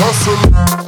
hustle.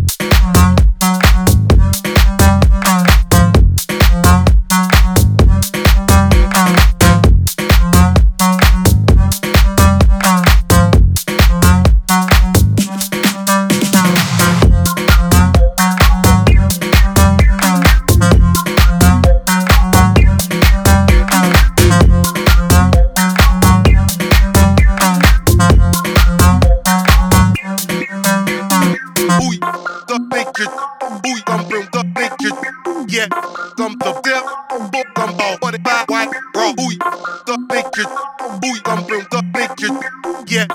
picture. Uy, the picture. Yeah,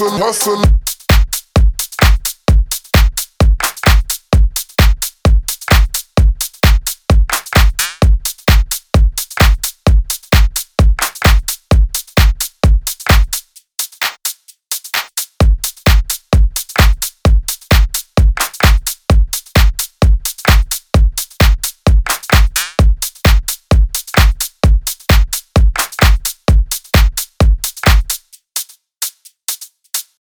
Hustling, hustling.